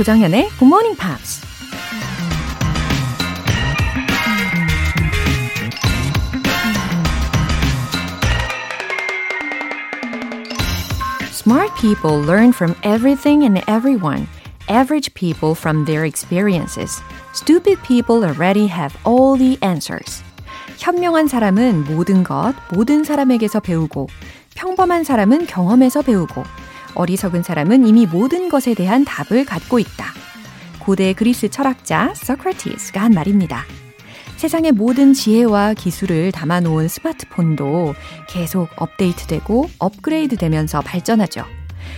조정현의 Good Morning Pops. Smart people learn from everything and everyone. Average people from their experiences. Stupid people already have all the answers. 현명한 사람은 모든 것, 모든 사람에게서 배우고, 평범한 사람은 경험에서 배우고, 어리석은 사람은 이미 모든 것에 대한 답을 갖고 있다. 고대 그리스 철학자 소크라티스가 한 말입니다. 세상의 모든 지혜와 기술을 담아놓은 스마트폰도 계속 업데이트되고 업그레이드 되면서 발전하죠.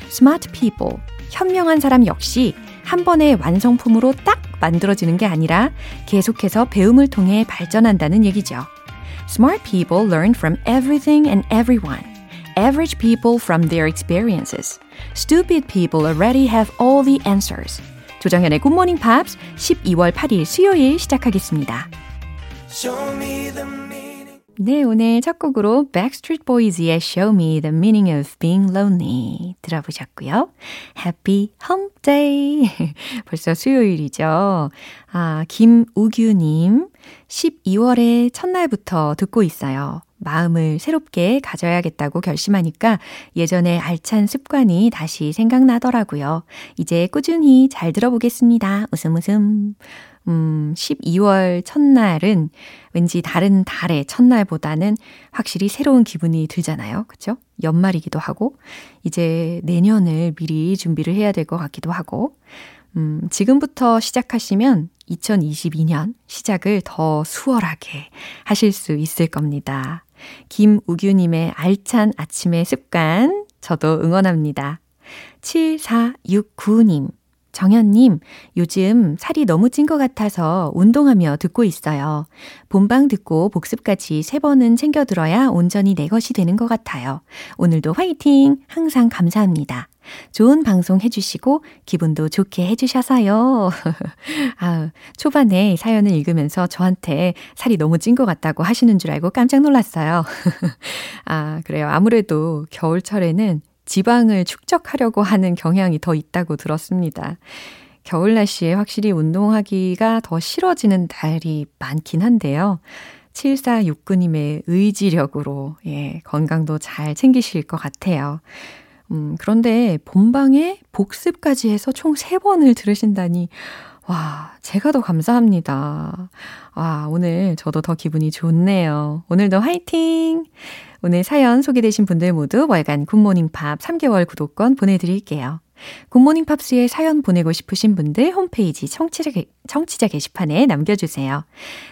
스마트 people, 현명한 사람 역시 한 번의 완성품으로 딱 만들어지는 게 아니라 계속해서 배움을 통해 발전한다는 얘기죠. Smart people learn from everything and everyone. Average people from their experiences. Stupid people already have all the answers. 조정현의 Good Morning Pops 12월 8일 수요일 시작하겠습니다. 네, 오늘 첫 곡으로 Backstreet Boys의 Show Me the Meaning of Being Lonely 들어보셨고요. Happy Hump Day. 벌써 수요일이죠. 아, 김우규님, 12월의 첫날부터 듣고 있어요. 마음을 새롭게 가져야겠다고 결심하니까 예전에 알찬 습관이 다시 생각나더라고요. 이제 꾸준히 잘 들어보겠습니다. 웃음 웃음. 음, 12월 첫날은 왠지 다른 달의 첫날보다는 확실히 새로운 기분이 들잖아요. 그쵸? 연말이기도 하고, 이제 내년을 미리 준비를 해야 될 것 같기도 하고, 음, 지금부터 시작하시면 2022년 시작을 더 수월하게 하실 수 있을 겁니다. 김우규님의 알찬 아침의 습관, 저도 응원합니다. 7469님. 정현님, 요즘 살이 너무 찐 것 같아서 운동하며 듣고 있어요. 본방 듣고 복습까지 세 번은 챙겨 들어야 온전히 내 것이 되는 것 같아요. 오늘도 화이팅! 항상 감사합니다. 좋은 방송 해주시고 기분도 좋게 해주셔서요. 아, 초반에 사연을 읽으면서 저한테 살이 너무 찐 것 같다고 하시는 줄 알고 깜짝 놀랐어요. 아, 그래요. 아무래도 겨울철에는 지방을 축적하려고 하는 경향이 더 있다고 들었습니다. 겨울 날씨에 확실히 운동하기가 더 싫어지는 달이 많긴 한데요. 7469님의 의지력으로, 예, 건강도 잘 챙기실 것 같아요. 음, 그런데 본방에 복습까지 해서 총 3번을 들으신다니, 와, 제가 더 감사합니다. 와, 오늘 저도 더 기분이 좋네요. 오늘도 화이팅! 오늘 사연 소개되신 분들 모두 월간 굿모닝 팝스 3개월 구독권 보내드릴게요. 굿모닝 팝스에 사연 보내고 싶으신 분들 홈페이지 청취자, 청취자 게시판에 남겨주세요.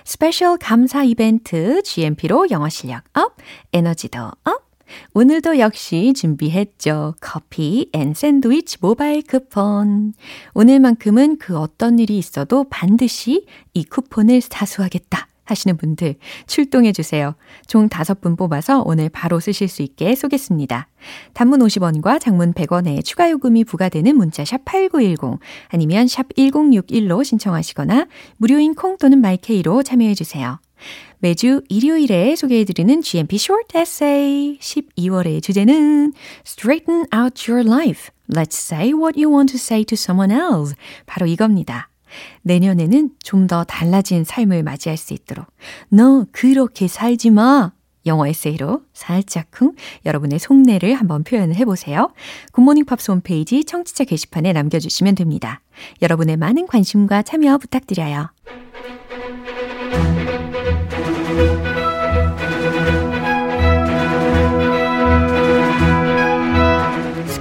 스페셜 감사 이벤트 GMP로 영어 실력 up, 에너지도 up! 오늘도 역시 준비했죠. 커피 and 샌드위치 모바일 쿠폰. 오늘만큼은 그 어떤 일이 있어도 반드시 이 쿠폰을 사수하겠다. 하시는 분들 출동해 주세요. 총 5분 뽑아서 오늘 바로 쓰실 수 있게 쏘겠습니다. 단문 50원과 장문 100원의 추가 요금이 부과되는 문자 샵 8910 아니면 샵 1061로 신청하시거나 무료인 콩 또는 마이케이로 참여해 주세요. 매주 일요일에 소개해드리는 GMP Short Essay 12월의 주제는 Straighten out your life. Let's say what you want to say to someone else. 바로 이겁니다. 내년에는 좀 더 달라진 삶을 맞이할 수 있도록 너 그렇게 살지 마. 영어 에세이로 살짝쿵 여러분의 속내를 한번 표현을 해보세요. 굿모닝 팝스 홈페이지 청취자 게시판에 남겨주시면 됩니다. 여러분의 많은 관심과 참여 부탁드려요.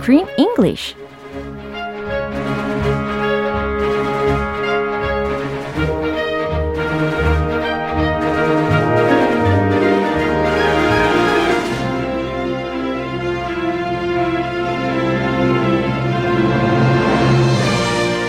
Screen English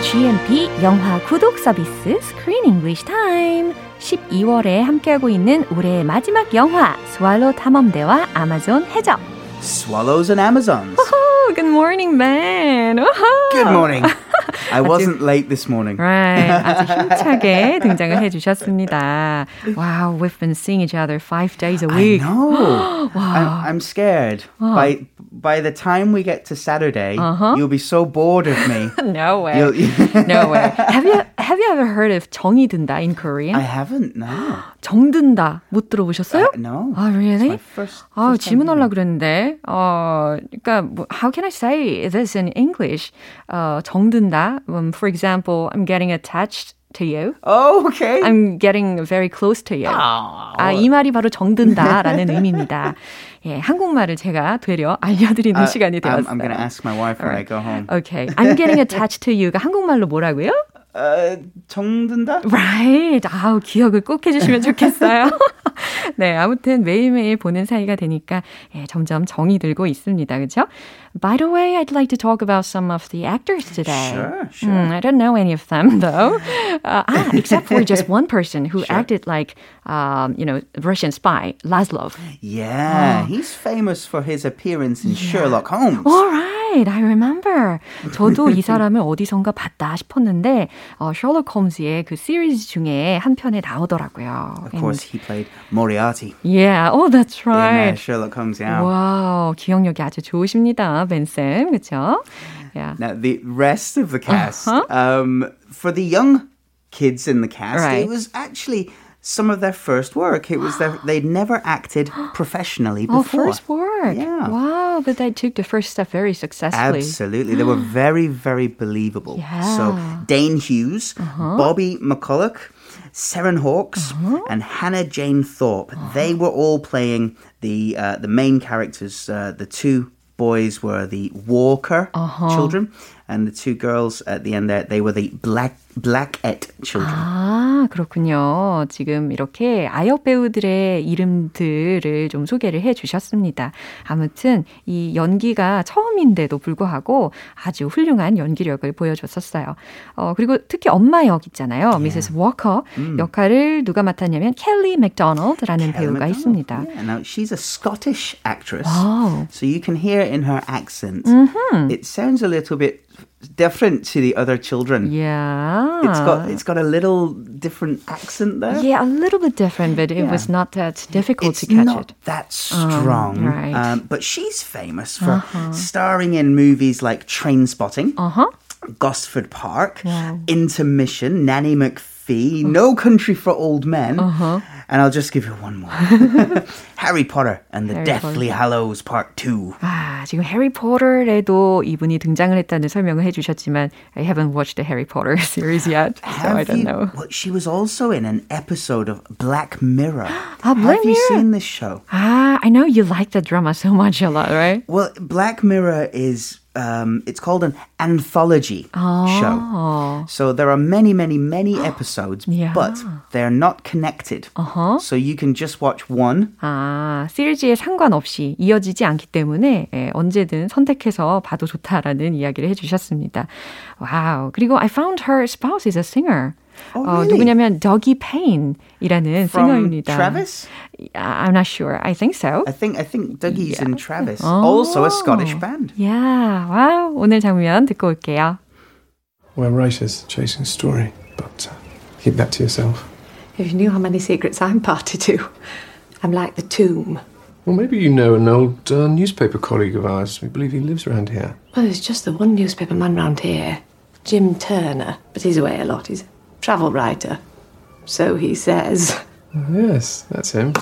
GMP 영화 구독 서비스 Screen English Time 12월에 함께하고 있는 올해의 마지막 영화 스왈로 탐험대와 아마존 해적 Swallows and Amazons. Woohoo! Good morning, man. Woohoo! Good morning. I wasn't late this morning. Right. 아주 힘차게 등장을 해주셨습니다. Wow, we've been seeing each other five days a I week. know. wow. I'm, I'm scared. By by the time we get to Saturday, Uh-huh. you'll be so bored of me. No way. You'll- no way. Have you have you ever heard of 정이 든다 in Korean? I haven't, no. 정든다 못 들어보셨어요? Uh, no. 아, really? It's my first- 아, first time 질문하려고 그랬는데, 어, 그러니까, 뭐, how can I say this in English? 어, 정든다. Um, for example, I'm getting attached to you. Oh, okay. I'm getting very close to you. Ah, 아, 이 말이 바로 정든다라는 의미입니다. 예, 한국말을 제가 되려 알려드리는 Uh, 시간이 I'm, 되었어요. I'm going to ask my wife when I go home. Okay. I'm getting attached to you가 한국말로 뭐라고요? Uh, 정든다? Right. 아우, 기억을 꼭 해주시면 좋겠어요. 네, 아무튼 매일매일 보는 사이가 되니까 예, 점점 정이 들고 있습니다. 그렇죠? By the way, I'd like to talk about some of the actors today. Sure, sure. Mm, I don't know any of them though. Uh, ah, except for just one person who acted like, um, you know, Russian spy, Laszlo. Yeah, he's famous for his appearance in Sherlock Holmes. All right, I remember. 저도 이 사람을 어디선가 봤다 싶었는데 어, 셜록 홈즈의 그 시리즈 중에 한 편에 나오더라고요. Of course, he played Moriarty Yeah, oh, that's in uh, right. Sherlock Holmes. Yeah. 와우, 기억력이 아주 좋으십니다, 벤쌤. 그렇죠? Yeah. Now, the rest of the cast, um, for the young kids in the cast, Right. it was actually some of their first work. It was their, they'd never acted professionally Oh, before. first work. Yeah. Wow, but they took the first step very successfully. Absolutely. They were very, very believable. Yeah. So, Dane Hughes, Bobby McCulloch, Seren Hawkes, and Hannah Jane Thorpe. They were all playing the, uh, the main characters. Uh, the two boys were the Walker children, and the two girls at the end there, they were the Black Blackette children. 아, 그렇군요. 지금 이렇게 아역 배우들의 이름들을 좀 소개를 해 주셨습니다. 아무튼 이 연기가 처음인데도 불구하고 아주 훌륭한 연기력을 보여줬었어요. 어, 그리고 특히 엄마 역 있잖아요. 미세스 워커 역할을 누가 맡았냐면 켈리 맥도널드라는 배우가 Emma 있습니다. Yeah, now she's a Scottish actress, Wow. so you can hear in her accent. It sounds a little bit different to the other children. Yeah. It's got it's got a little different accent there. Yeah, a little bit different, but it was not that difficult It's to catch not it. that strong, right. um, but she's famous for starring in movies like Train Spotting, Uh huh. Gosford Park, Wow. Intermission, Nanny McPhee, No Country for Old Men, Uh-huh. and I'll just give you one more: Harry Potter and the Harry Deathly Hallows Part Two. 아, 지금 해리포터에도 이분이 등장을 했다는 설명을 해주셨지만 I haven't watched the Harry Potter series yet, so I Have don't you- know. Well, she was also in an episode of Black Mirror. Ah, Black Have you Mirror? seen this show? Ah, I know you like that drama so much a lot, right? Well, Black Mirror is um, it's called an anthology show. Oh. So there are many, many, many episodes, Yeah. but they're not connected. Uh-huh. So you can just watch one. 아, 시리즈에 상관없이 이어지지 않기 때문에 예, 언제든 선택해서 봐도 좋다라는 이야기를 해주셨습니다. 와우. 그리고 I found her spouse is a singer. Oh, 어, really? 누구냐면 Dougie Payne이라는 From 싱어입니다. Travis? I- I'm not sure. I think so. I think I think Dougie's in Travis, also a Scottish band. 야, 와우. 오늘 장면 듣고 올게요. We're writers chasing story, but uh, keep that to yourself. If you knew how many secrets I'm party to, I'm like the tomb. Well, maybe you know an old uh, newspaper colleague of ours. We believe he lives around here. Well, there's just the one newspaper man round here, Jim Turner, but he's away a lot. He's a travel writer. So he says. Yes, that's him.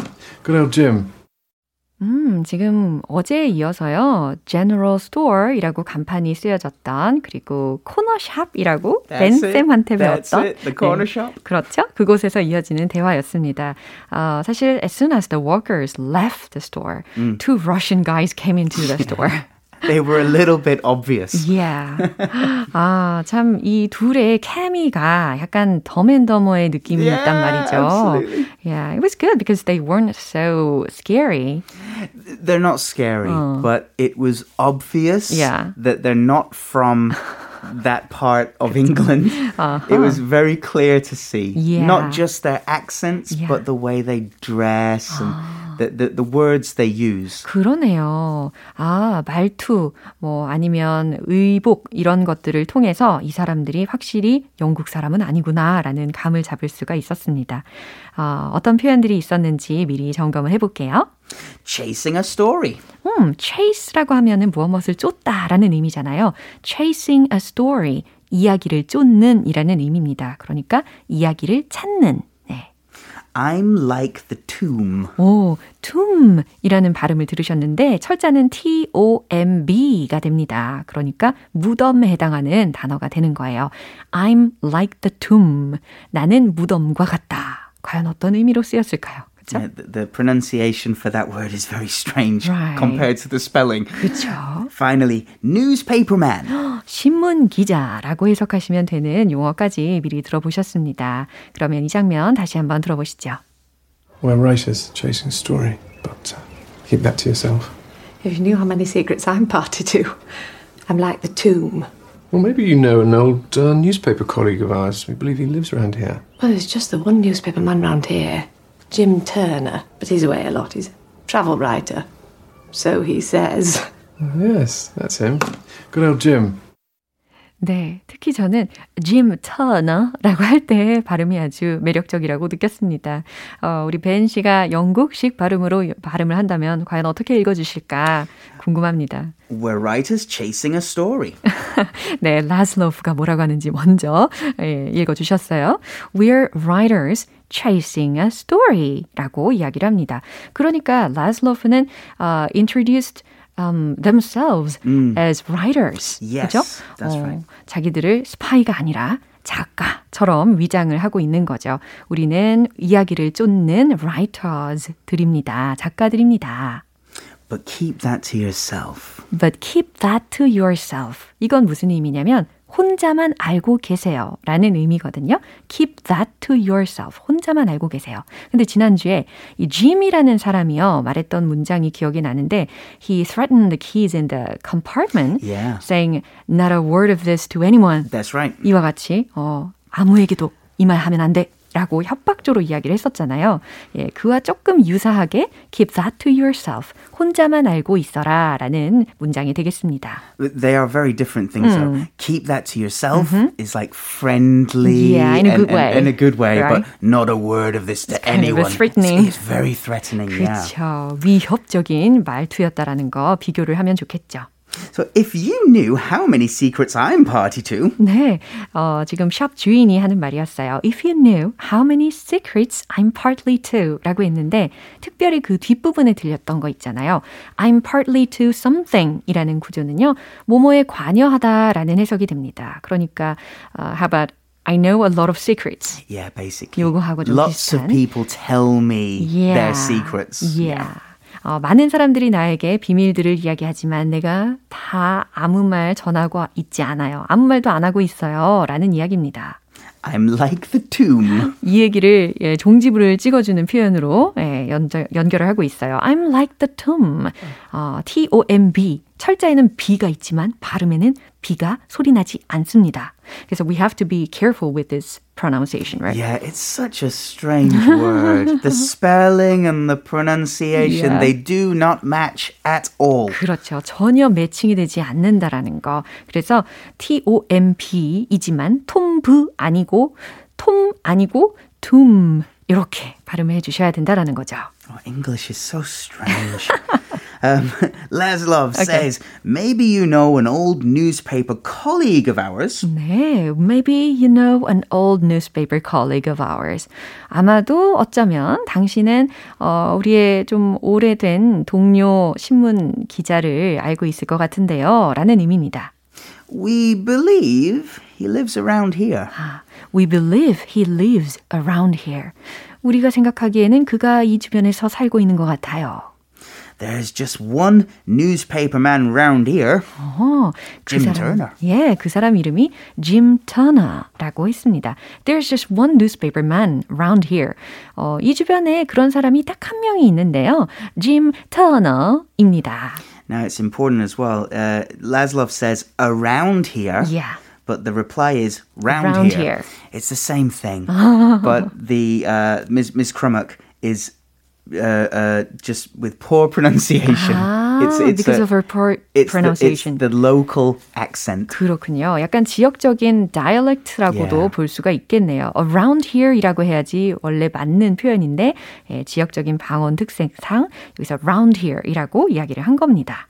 Good old Jim. 음, 지금 어제에 이어서요. General Store이라고 간판이 쓰여졌던 그리고 코너샵이라고. 벤쌤한테 배웠던 it. The corner 네, shop. 그렇죠. 그곳에서 이어지는 대화였습니다. 어, 사실 as soon as the workers left the store, two Russian guys came into the store. They were a little bit obvious. Yeah. 아, 참, 이 둘의 케미가 약간 덤앤더머의 느낌이 Yeah, 있단 말이죠. absolutely. Yeah, it was good because they weren't so scary. They're not scary, but it was obvious Yeah. that they're not from that part of England. It was very clear to see. Yeah. Not just their accents, Yeah. but the way they dress and The, the, the words they use. 그러네요. 아, 말투, 뭐, 아니면 의복, 이런 것들을 통해서 이 사람들이 확실히 영국 사람은 아니구나, 라는 감을 잡을 수가 있었습니다. 어, 어떤 표현들이 있었는지 미리 점검을 해볼게요. chasing a story. 음, chase라고 하면은 무엇 무엇을 쫓다라는 의미잖아요. chasing a story. 이야기를 쫓는 이라는 의미입니다. 그러니까 이야기를 찾는. 네. I'm like the tomb. 오, tomb이라는 발음을 들으셨는데 철자는 T-O-M-B가 됩니다. 그러니까 무덤에 해당하는 단어가 되는 거예요. I'm like the tomb. 나는 무덤과 같다. 과연 어떤 의미로 쓰였을까요? 그렇죠? Yeah, the, the pronunciation for that word is very strange Right. compared to the spelling. 그렇죠. Finally, newspaperman. 신문 기자라고 해석하시면 되는 용어까지 미리 들어보셨습니다. 그러면 이 장면 다시 한번 들어보시죠. We're writers chasing story, but uh, keep that to yourself. If you knew how many secrets I'm party to, I'm like the tomb. Well, maybe you know an old uh, newspaper colleague of ours. We believe he lives around here. Well, there's just the one newspaper man round here, Jim Turner, but he's away a lot. He's a travel writer. So he says. Yes, that's him. Good old Jim. 네, 특히 저는 짐 터너라고 할 때 발음이 아주 매력적이라고 느꼈습니다. 어, 우리 벤 씨가 영국식 발음으로 발음을 한다면 과연 어떻게 읽어주실까 궁금합니다. We're writers chasing a story. 네, 라슬로프가 뭐라고 하는지 먼저 예, 읽어주셨어요. We're writers chasing a story 라고 이야기를 합니다. 그러니까 라슬로프는 uh, introduced um, themselves as writers. Yes, 그죠? that's right. 자기들을 스파이가 아니라 작가처럼 위장을 하고 있는 거죠. 우리는 이야기를 쫓는 writers들입니다. 작가들입니다. But keep that to yourself. But keep that to yourself. 이건 무슨 의미냐면 혼자만 알고 계세요. 라는 의미거든요. Keep that to yourself. 혼자만 알고 계세요. 근데 지난주에 이 Jim이라는 사람이요. 말했던 문장이 기억이 나는데 He threatened the keys in the compartment Yeah. saying not a word of this to anyone. That's right. 이와 같이 어, 아무에게도 이 말 하면 안 돼. 라고 협박조로 이야기를 했었잖아요. 예, 그와 조금 유사하게 keep that to yourself. 혼자만 알고 있어라 라는 문장이 되겠습니다. They are very different things, though. Keep that to yourself is like friendly Yeah, in a and- good and- way. in a good way, Right. but not a word of this to kind of anyone. threatening. It's, it's very threatening, yeah. 그렇죠. 위협적인 말투였다라는 거 비교를 하면 좋겠죠. So if you knew how many secrets I'm party to, 네, 어, 지금 샵 주인이 하는 말이었어요. If you knew how many secrets I'm partly to 라고 했는데 특별히 그 뒷부분에 들렸던 거 있잖아요. I'm partly to something 이라는 구조는요. 뭐뭐에 관여하다라는 해석이 됩니다. 그러니까 uh, how about I know a lot of secrets. yeah, basically, 요거하고 좀 lots of 비슷한. people tell me Yeah. their secrets. Yeah. 어, 많은 사람들이 나에게 비밀들을 이야기하지만 내가 다 아무 말 전하고 있지 않아요. 아무 말도 안 하고 있어요. 라는 이야기입니다. I'm like the tomb. 이 얘기를 예, 종지부를 찍어주는 표현으로 예, 연결, 연결을 하고 있어요. I'm like the tomb. 어, T-O-M-B. 철자에는 B가 있지만 발음에는 B가 소리 나지 않습니다. 그래서 we have to be careful with this pronunciation, right? Yeah, it's such a strange word. The spelling and the pronunciation, Yeah. they do not match at all. 그렇죠. 전혀 매칭이 되지 않는다라는 거. 그래서 T-O-M-B이지만 톰브 아니고 톰 아니고 둠 이렇게 발음해 주셔야 된다라는 거죠. Oh, English is so strange. Um, Laszlo says, maybe you know an old newspaper colleague of ours. 네, maybe you know an old newspaper colleague of ours. 아마도 어쩌면 당신은 어, 우리의 좀 오래된 동료 신문 기자를 알고 있을 것 같은데요. 라는 의미입니다. We believe he lives around here. 아, We believe he lives around here. 우리가 생각하기에는 그가 이 주변에서 살고 있는 것 같아요. There's just one newspaper man round here. 어, 그 Jim 사람, Turner. 예, 그 사람 이름이 Jim Turner라고 했습니다. There's just one newspaper man round here. 어, 이 주변에 그런 사람이 딱 한 명이 있는데요. Jim Turner입니다. Now it's important as well. Uh, Laszlo says around here. Yeah. But the reply is round, Round here. here. It's the same thing. but the uh, Ms. Ms. Crummock is uh, uh, just with poor pronunciation. Ah, it's, it's because a, of her poor it's pronunciation. The, it's the local accent. 그렇군요. 약간 지역적인 dialect라고도 yeah. 볼 수가 있겠네요. Around here이라고 해야지 원래 맞는 표현인데 예, 지역적인 방언 특색상 여기서 around here이라고 이야기를 한 겁니다.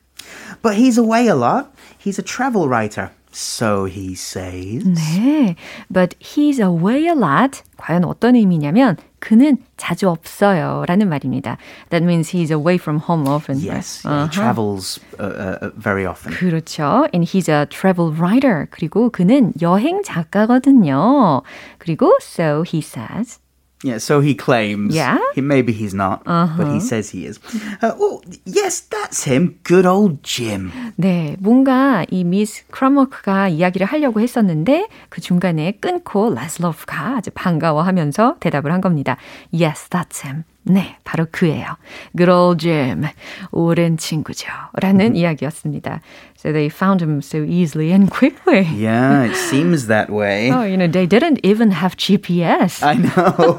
But he's away a lot. He's a travel writer. So he says. 네. But he's away a lot. 과연 어떤 의미냐면 그는 자주 없어요 라는 말입니다. That means he's away from home often. Yes, uh-huh. he travels uh, uh, very often. 그렇죠. And he's a travel writer. 그리고 그는 여행 작가거든요. 그리고 so he says Yeah, so he claims. Yeah? He, maybe he's not, uh-huh. but he says he is. Uh, oh, yes, that's him. Good old Jim. 네, 뭔가 이 미스 크라머크가 이야기를 하려고 했었는데 그 중간에 끊고 라슬로프가 아주 반가워하면서 대답을 한 겁니다. Yes, that's him. 네, 바로 그예요. Good old Jim. 오랜 친구죠. 라는 이야기였습니다. So they found him so easily and quickly. Yeah, it seems that way. Oh, you know, they didn't even have GPS. I know.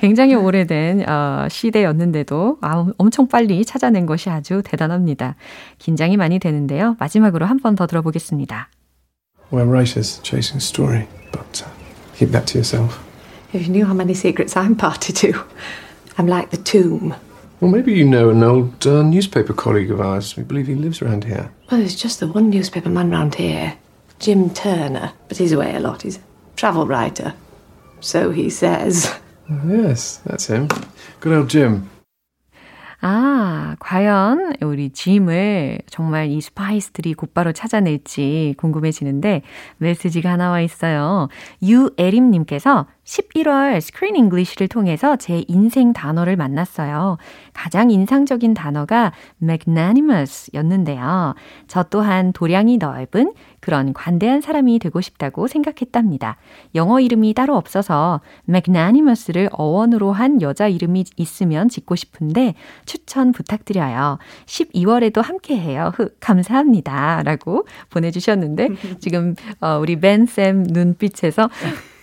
굉장히 오래된 어, 시대였는데도 아, 엄청 빨리 찾아낸 것이 아주 대단합니다. 긴장이 많이 되는데요. 마지막으로 한 번 더 들어보겠습니다. We're writers chasing story, but uh, keep that to yourself. If you knew how many secrets I'm party to, I'm like the tomb. Well, maybe you know an old uh, newspaper colleague of ours. We believe he lives around here. Well, there's just the one newspaper man round here, Jim Turner, but he's away a lot. He's a travel writer. So he says. yes, that's him. Good old Jim. 아, 과연 우리 짐을 정말 이 스파이스들이 곧바로 찾아낼지 궁금해지는데 메시지가 나와 있어요. 유에림님께서 11월 Screen English를 통해서 제 인생 단어를 만났어요. 가장 인상적인 단어가 magnanimous 였는데요. 저 또한 도량이 넓은 그런 관대한 사람이 되고 싶다고 생각했답니다. 영어 이름이 따로 없어서 magnanimous를 어원으로 한 여자 이름이 있으면 짓고 싶은데 추천 부탁드려요. 12월에도 함께 해요. 흐, 감사합니다. 라고 보내주셨는데 지금 어, 우리 벤쌤 눈빛에서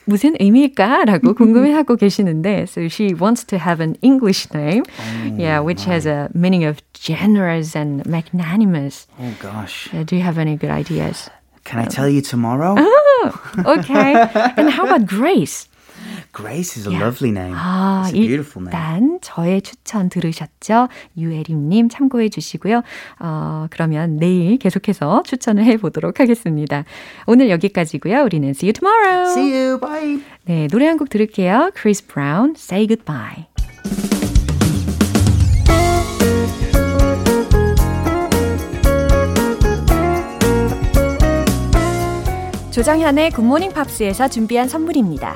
무슨 의미일까라고 궁금해하고 계시는데, so she wants to have an English name, oh, yeah, which wow. has a meaning of generous and magnanimous. Oh gosh. Uh, do you have any good ideas? Can I tell you tomorrow? Oh, okay. and how about Grace? Grace is a yeah. lovely name. 아, It's a beautiful name. 일단 저의 추천 들으셨죠? 유혜림님 참고해 주시고요. 어, 그러면 내일 계속해서 추천을 해보도록 하겠습니다. 오늘 여기까지고요. 우리는 see you tomorrow. See you. Bye. 네, 노래 한 곡 들을게요. Chris Brown, Say Goodbye. 조정현의 굿모닝 팝스에서 준비한 선물입니다.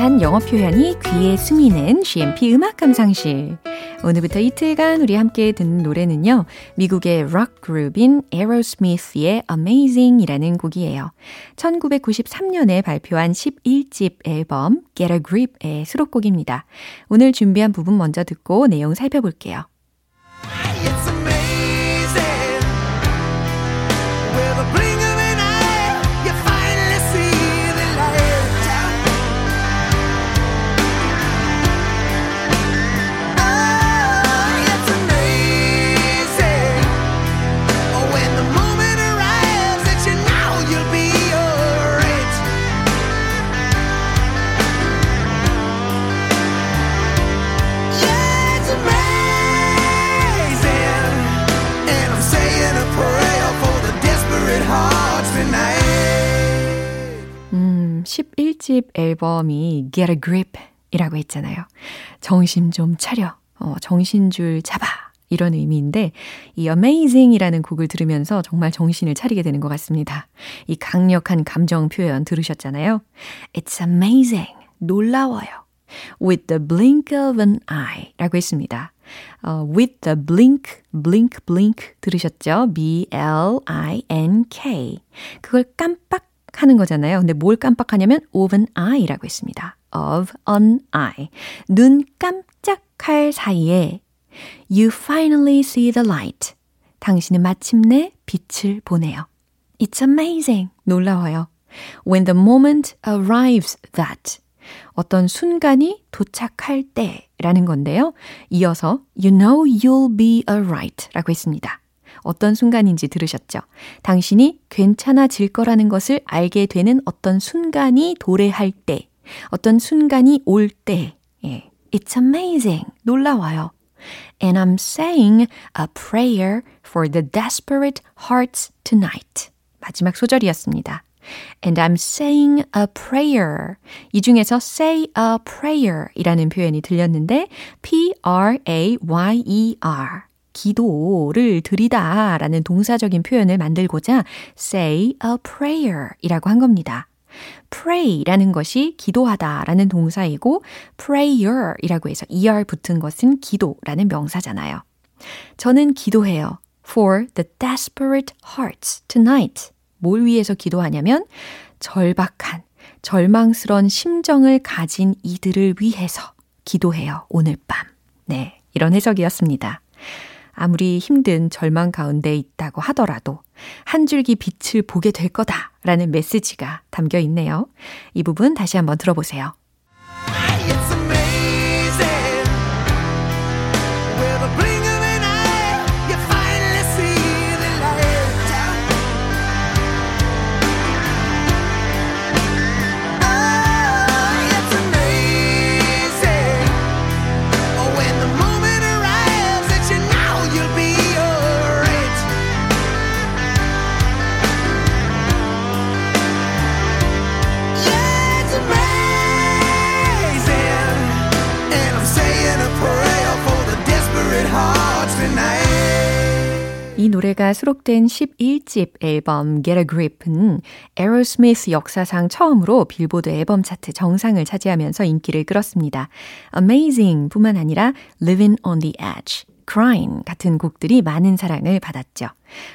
알찬 영어 표현이 귀에 스미는 GMP 음악 감상실. 오늘부터 이틀간 우리 함께 듣는 노래는요. 미국의 록 그룹인 에어로스미스의 Amazing이라는 곡이에요. 1993년에 발표한 11집 앨범 Get a Grip의 수록곡입니다. 오늘 준비한 부분 먼저 듣고 내용 살펴볼게요. 11집 앨범이 Get a Grip 이라고 했잖아요. 정신 좀 차려. 어, 정신줄 잡아. 이런 의미인데 이 Amazing이라는 곡을 들으면서 정말 정신을 차리게 되는 것 같습니다. 이 강력한 감정 표현 들으셨잖아요. It's amazing. 놀라워요. With the blink of an eye 라고 했습니다. 어, with the blink, blink, blink 들으셨죠? B-L-I-N-K. 그걸 깜빡 하는 거잖아요. 근데 뭘 깜빡하냐면 of an eye라고 했습니다. of an eye. 눈 깜짝할 사이에 You finally see the light. 당신은 마침내 빛을 보네요. It's amazing. 놀라워요. When the moment arrives that. 어떤 순간이 도착할 때 라는 건데요. 이어서 You know you'll be alright 라고 했습니다. 어떤 순간인지 들으셨죠? 당신이 괜찮아질 거라는 것을 알게 되는 어떤 순간이 도래할 때, 어떤 순간이 올 때, 예. It's amazing. 놀라워요. And I'm saying a prayer for the desperate hearts tonight. 마지막 소절이었습니다. And I'm saying a prayer. 이 중에서 say a prayer 이라는 표현이 들렸는데 P-R-A-Y-E-R. 기도를 드리다 라는 동사적인 표현을 만들고자 say a prayer 이라고 한 겁니다. pray 라는 것이 기도하다 라는 동사이고 prayer 이라고 해서 er 붙은 것은 기도라는 명사잖아요. 저는 기도해요. for the desperate hearts tonight. 뭘 위해서 기도하냐면 절박한, 절망스런 심정을 가진 이들을 위해서 기도해요. 오늘 밤. 네. 이런 해석이었습니다. 아무리 힘든 절망 가운데 있다고 하더라도 한 줄기 빛을 보게 될 거다라는 메시지가 담겨 있네요. 이 부분 다시 한번 들어보세요. 이 노래가 수록된 11집 앨범 Get a Grip은 에어로스미스 역사상 처음으로 빌보드 앨범 차트 정상을 차지하면서 인기를 끌었습니다. Amazing 뿐만 아니라 Living on the Edge, Crying 같은 곡들이 많은 사랑을 받았죠.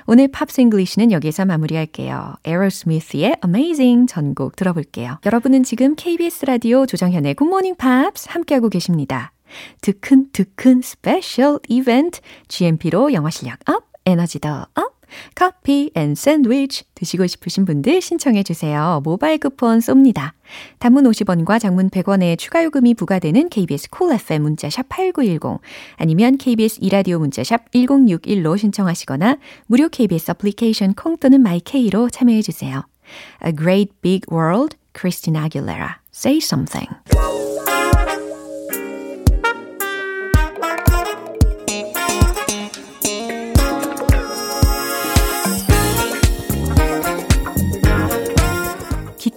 오늘 Pops English는 여기서 마무리할게요. 에어로스미스의 Amazing 전곡 들어볼게요. 여러분은 지금 KBS 라디오 조정현의 Good Morning Pops 함께하고 계십니다. 두근두근 special 이벤트 GMP로 영어 실력 up 에너지 더 up! 커피 and 샌드위치 드시고 싶으신 분들 신청해 주세요. 모바일 쿠폰 쏩니다. 단문 50원과 장문 100원의 추가 요금이 부과되는 KBS cool FM 문자샵 8910 아니면 KBS 2라디오 문자샵 1061로 신청하시거나 무료 KBS 애플리케이션 콩 또는 My K로 참여해 주세요. A Great Big World, Christina Aguilera. Say something.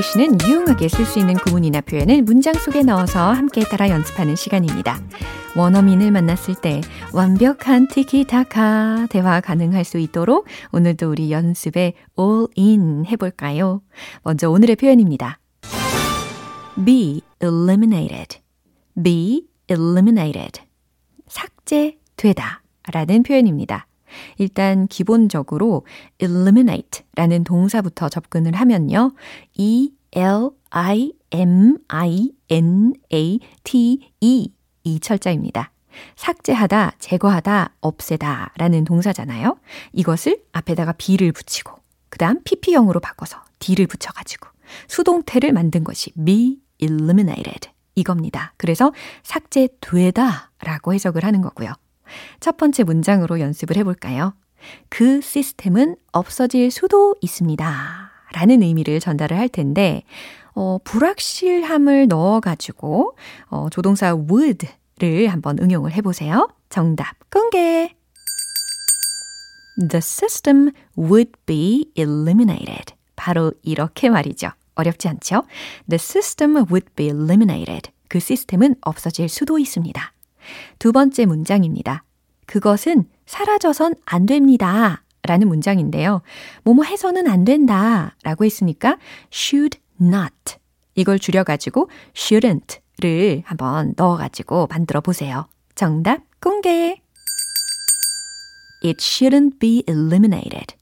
English는 유용하게 쓸 수 있는 구문이나 표현을 문장 속에 넣어서 함께 따라 연습하는 시간입니다. 원어민을 만났을 때 완벽한 티키타카 대화 가능할 수 있도록 오늘도 우리 연습에 all in 해볼까요? 먼저 오늘의 표현입니다. be eliminated. be eliminated. 삭제되다 라는 표현입니다. 일단 기본적으로 eliminate 라는 동사부터 접근을 하면요. E L I M I N A T E 이 철자입니다. 삭제하다, 제거하다, 없애다 라는 동사잖아요. 이것을 앞에다가 be를 붙이고 그 다음 pp형으로 바꿔서 d를 붙여가지고 수동태를 만든 것이 be eliminated 이겁니다. 그래서 삭제되다 라고 해석을 하는 거고요. 첫 번째 문장으로 연습을 해볼까요? 그 시스템은 없어질 수도 있습니다. 라는 의미를 전달을 할 텐데, 어, 불확실함을 넣어가지고, 어, 조동사 would를 한번 응용을 해보세요. 정답 공개! The system would be eliminated. 바로 이렇게 말이죠. 어렵지 않죠? The system would be eliminated. 그 시스템은 없어질 수도 있습니다. 두 번째 문장입니다. 그것은 사라져선 안 됩니다. 라는 문장인데요. 뭐뭐 해서는 안 된다. 라고 했으니까 should not. 이걸 줄여가지고 shouldn't를 한번 넣어가지고 만들어 보세요. 정답 공개! It shouldn't be eliminated.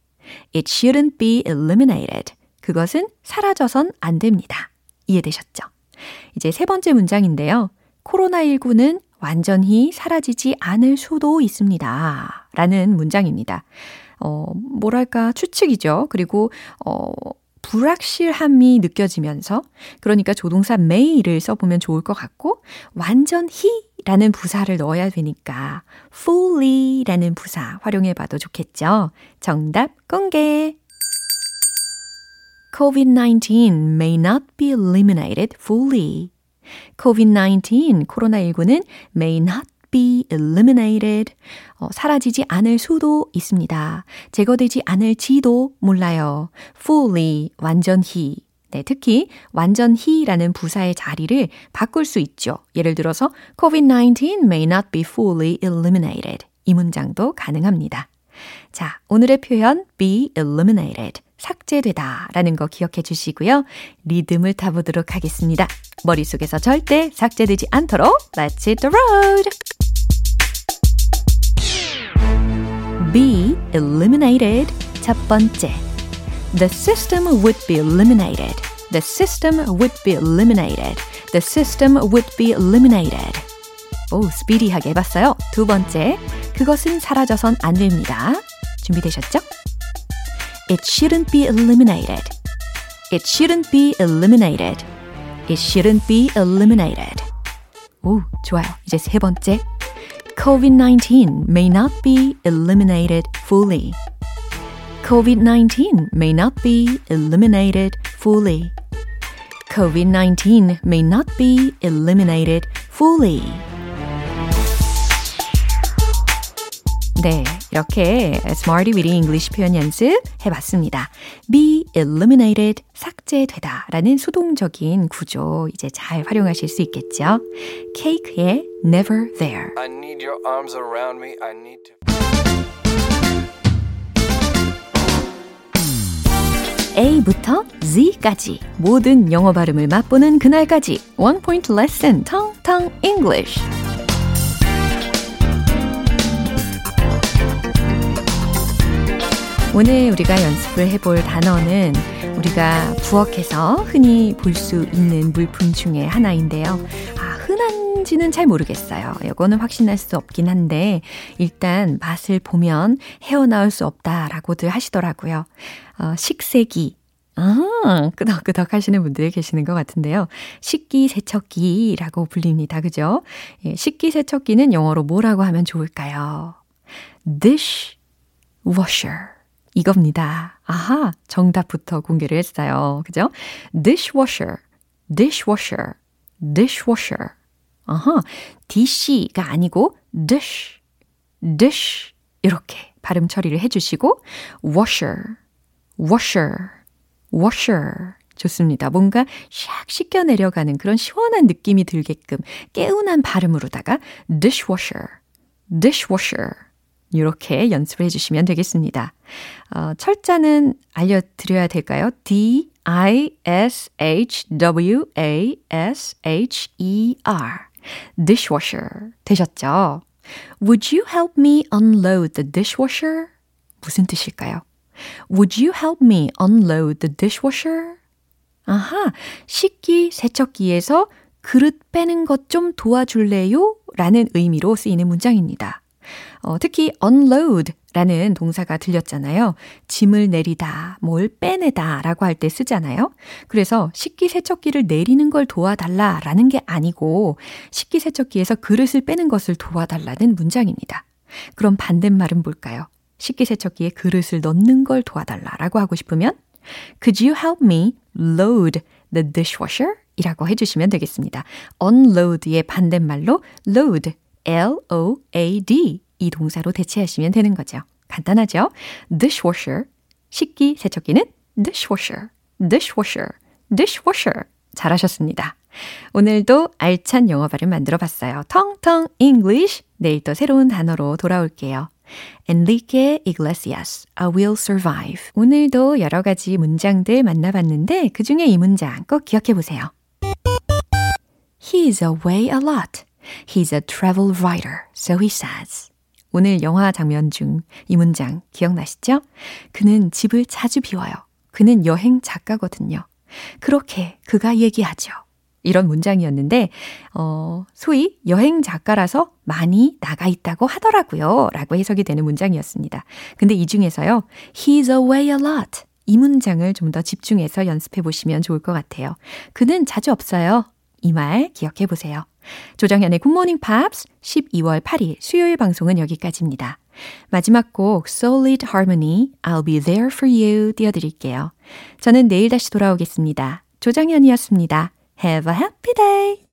It shouldn't be eliminated. 그것은 사라져선 안 됩니다. 이해되셨죠? 이제 세 번째 문장인데요. 코로나19는 완전히 사라지지 않을 수도 있습니다. 라는 문장입니다. 어, 뭐랄까, 추측이죠. 그리고, 어, 불확실함이 느껴지면서, 그러니까 조동사 may를 써보면 좋을 것 같고, 완전히 라는 부사를 넣어야 되니까, fully 라는 부사 활용해봐도 좋겠죠. 정답 공개! COVID-19 may not be eliminated fully. COVID-19, 코로나19는 may not be eliminated. 어, 사라지지 않을 수도 있습니다. 제거되지 않을지도 몰라요. fully, 완전히. 네, 특히 완전히라는 부사의 자리를 바꿀 수 있죠. 예를 들어서 COVID-19 may not be fully eliminated. 이 문장도 가능합니다. 자, 오늘의 표현 be eliminated. 삭제되다 라는 거 기억해 주시고요. 리듬을 타보도록 하겠습니다. 머릿속에서 절대 삭제되지 않도록 Let's hit the road! Be eliminated. 첫 번째. The system would be eliminated. The system would be eliminated. The system would be eliminated. 오, 스피디하게 해봤어요. 두 번째. 그것은 사라져선 안 됩니다. 준비되셨죠? It shouldn't be eliminated. It shouldn't be eliminated. It shouldn't be eliminated. 오, 좋아요. 이제 세 번째. COVID-19 may not be eliminated fully. COVID-19 may not be eliminated fully. COVID-19 may not be eliminated fully. 네, 이렇게 Smarty Weedy English 표현 연습 해봤습니다. be eliminated, 삭제되다 라는 수동적인 구조 이제 잘 활용하실 수 있겠죠. 케이크의 Never There. I need your arms around me. I need to. A부터 Z까지 모든 영어 발음을 맛보는 그날까지 One Point Lesson Tong Tong English. 오늘 우리가 연습을 해볼 단어는 우리가 부엌에서 흔히 볼 수 있는 물품 중에 하나인데요. 아, 흔한지는 잘 모르겠어요. 이거는 확신할 수 없긴 한데, 일단 맛을 보면 헤어나올 수 없다라고들 하시더라고요. 어, 식세기. 아, 끄덕끄덕 하시는 분들이 계시는 것 같은데요. 식기 세척기라고 불립니다. 그죠? 예, 식기 세척기는 영어로 뭐라고 하면 좋을까요? dishwasher. 이겁니다. 아하, 정답부터 공개를 했어요. 그죠? dishwasher, dishwasher, dishwasher. 아하, dish가 아니고 dish, dish 이렇게 발음 처리를 해주시고 washer, washer, washer. 좋습니다. 뭔가 샥 씻겨 내려가는 그런 시원한 느낌이 들게끔 깨운한 발음으로다가 dishwasher, dishwasher. 이렇게 연습을 해주시면 되겠습니다. 어, 철자는 알려드려야 될까요? D, I, S, H, W, A, S, H, E, R. dishwasher 되셨죠? Would you help me unload the dishwasher? 무슨 뜻일까요? Would you help me unload the dishwasher? 아하, 식기 세척기에서 그릇 빼는 것 좀 도와줄래요? 라는 의미로 쓰이는 문장입니다. 어, 특히 unload 라는 동사가 들렸잖아요. 짐을 내리다, 뭘 빼내다 라고 할 때 쓰잖아요. 그래서 식기세척기를 내리는 걸 도와달라 라는 게 아니고 식기세척기에서 그릇을 빼는 것을 도와달라는 문장입니다. 그럼 반대말은 뭘까요? 식기세척기에 그릇을 넣는 걸 도와달라 라고 하고 싶으면 Could you help me load the dishwasher? 이라고 해주시면 되겠습니다. unload의 반대말로 load, L-O-A-D 이 동사로 대체하시면 되는 거죠. 간단하죠? dishwasher. 식기 세척기는 dishwasher, dishwasher, dishwasher. 잘하셨습니다. 오늘도 알찬 영어 발음 만들어 봤어요. 텅텅 English. 내일 또 새로운 단어로 돌아올게요. Enrique Iglesias, I Will Survive. 오늘도 여러 가지 문장들 만나봤는데 그 중에 이 문장 꼭 기억해 보세요. He is away a lot. He's a travel writer, so he says. 오늘 영화 장면 중 이 문장 기억나시죠? 그는 집을 자주 비워요. 그는 여행 작가거든요. 그렇게 그가 얘기하죠. 이런 문장이었는데, 어, 소위 여행 작가라서 많이 나가 있다고 하더라고요. 라고 해석이 되는 문장이었습니다. 근데 이 중에서요, he's away a lot. 이 문장을 좀 더 집중해서 연습해 보시면 좋을 것 같아요. 그는 자주 없어요. 이 말 기억해 보세요. 조정현의 굿모닝 팝스 12월 8일 수요일 방송은 여기까지입니다. 마지막 곡 Solid Harmony I'll be there for you 띄워드릴게요. 저는 내일 다시 돌아오겠습니다. 조정현이었습니다. Have a happy day!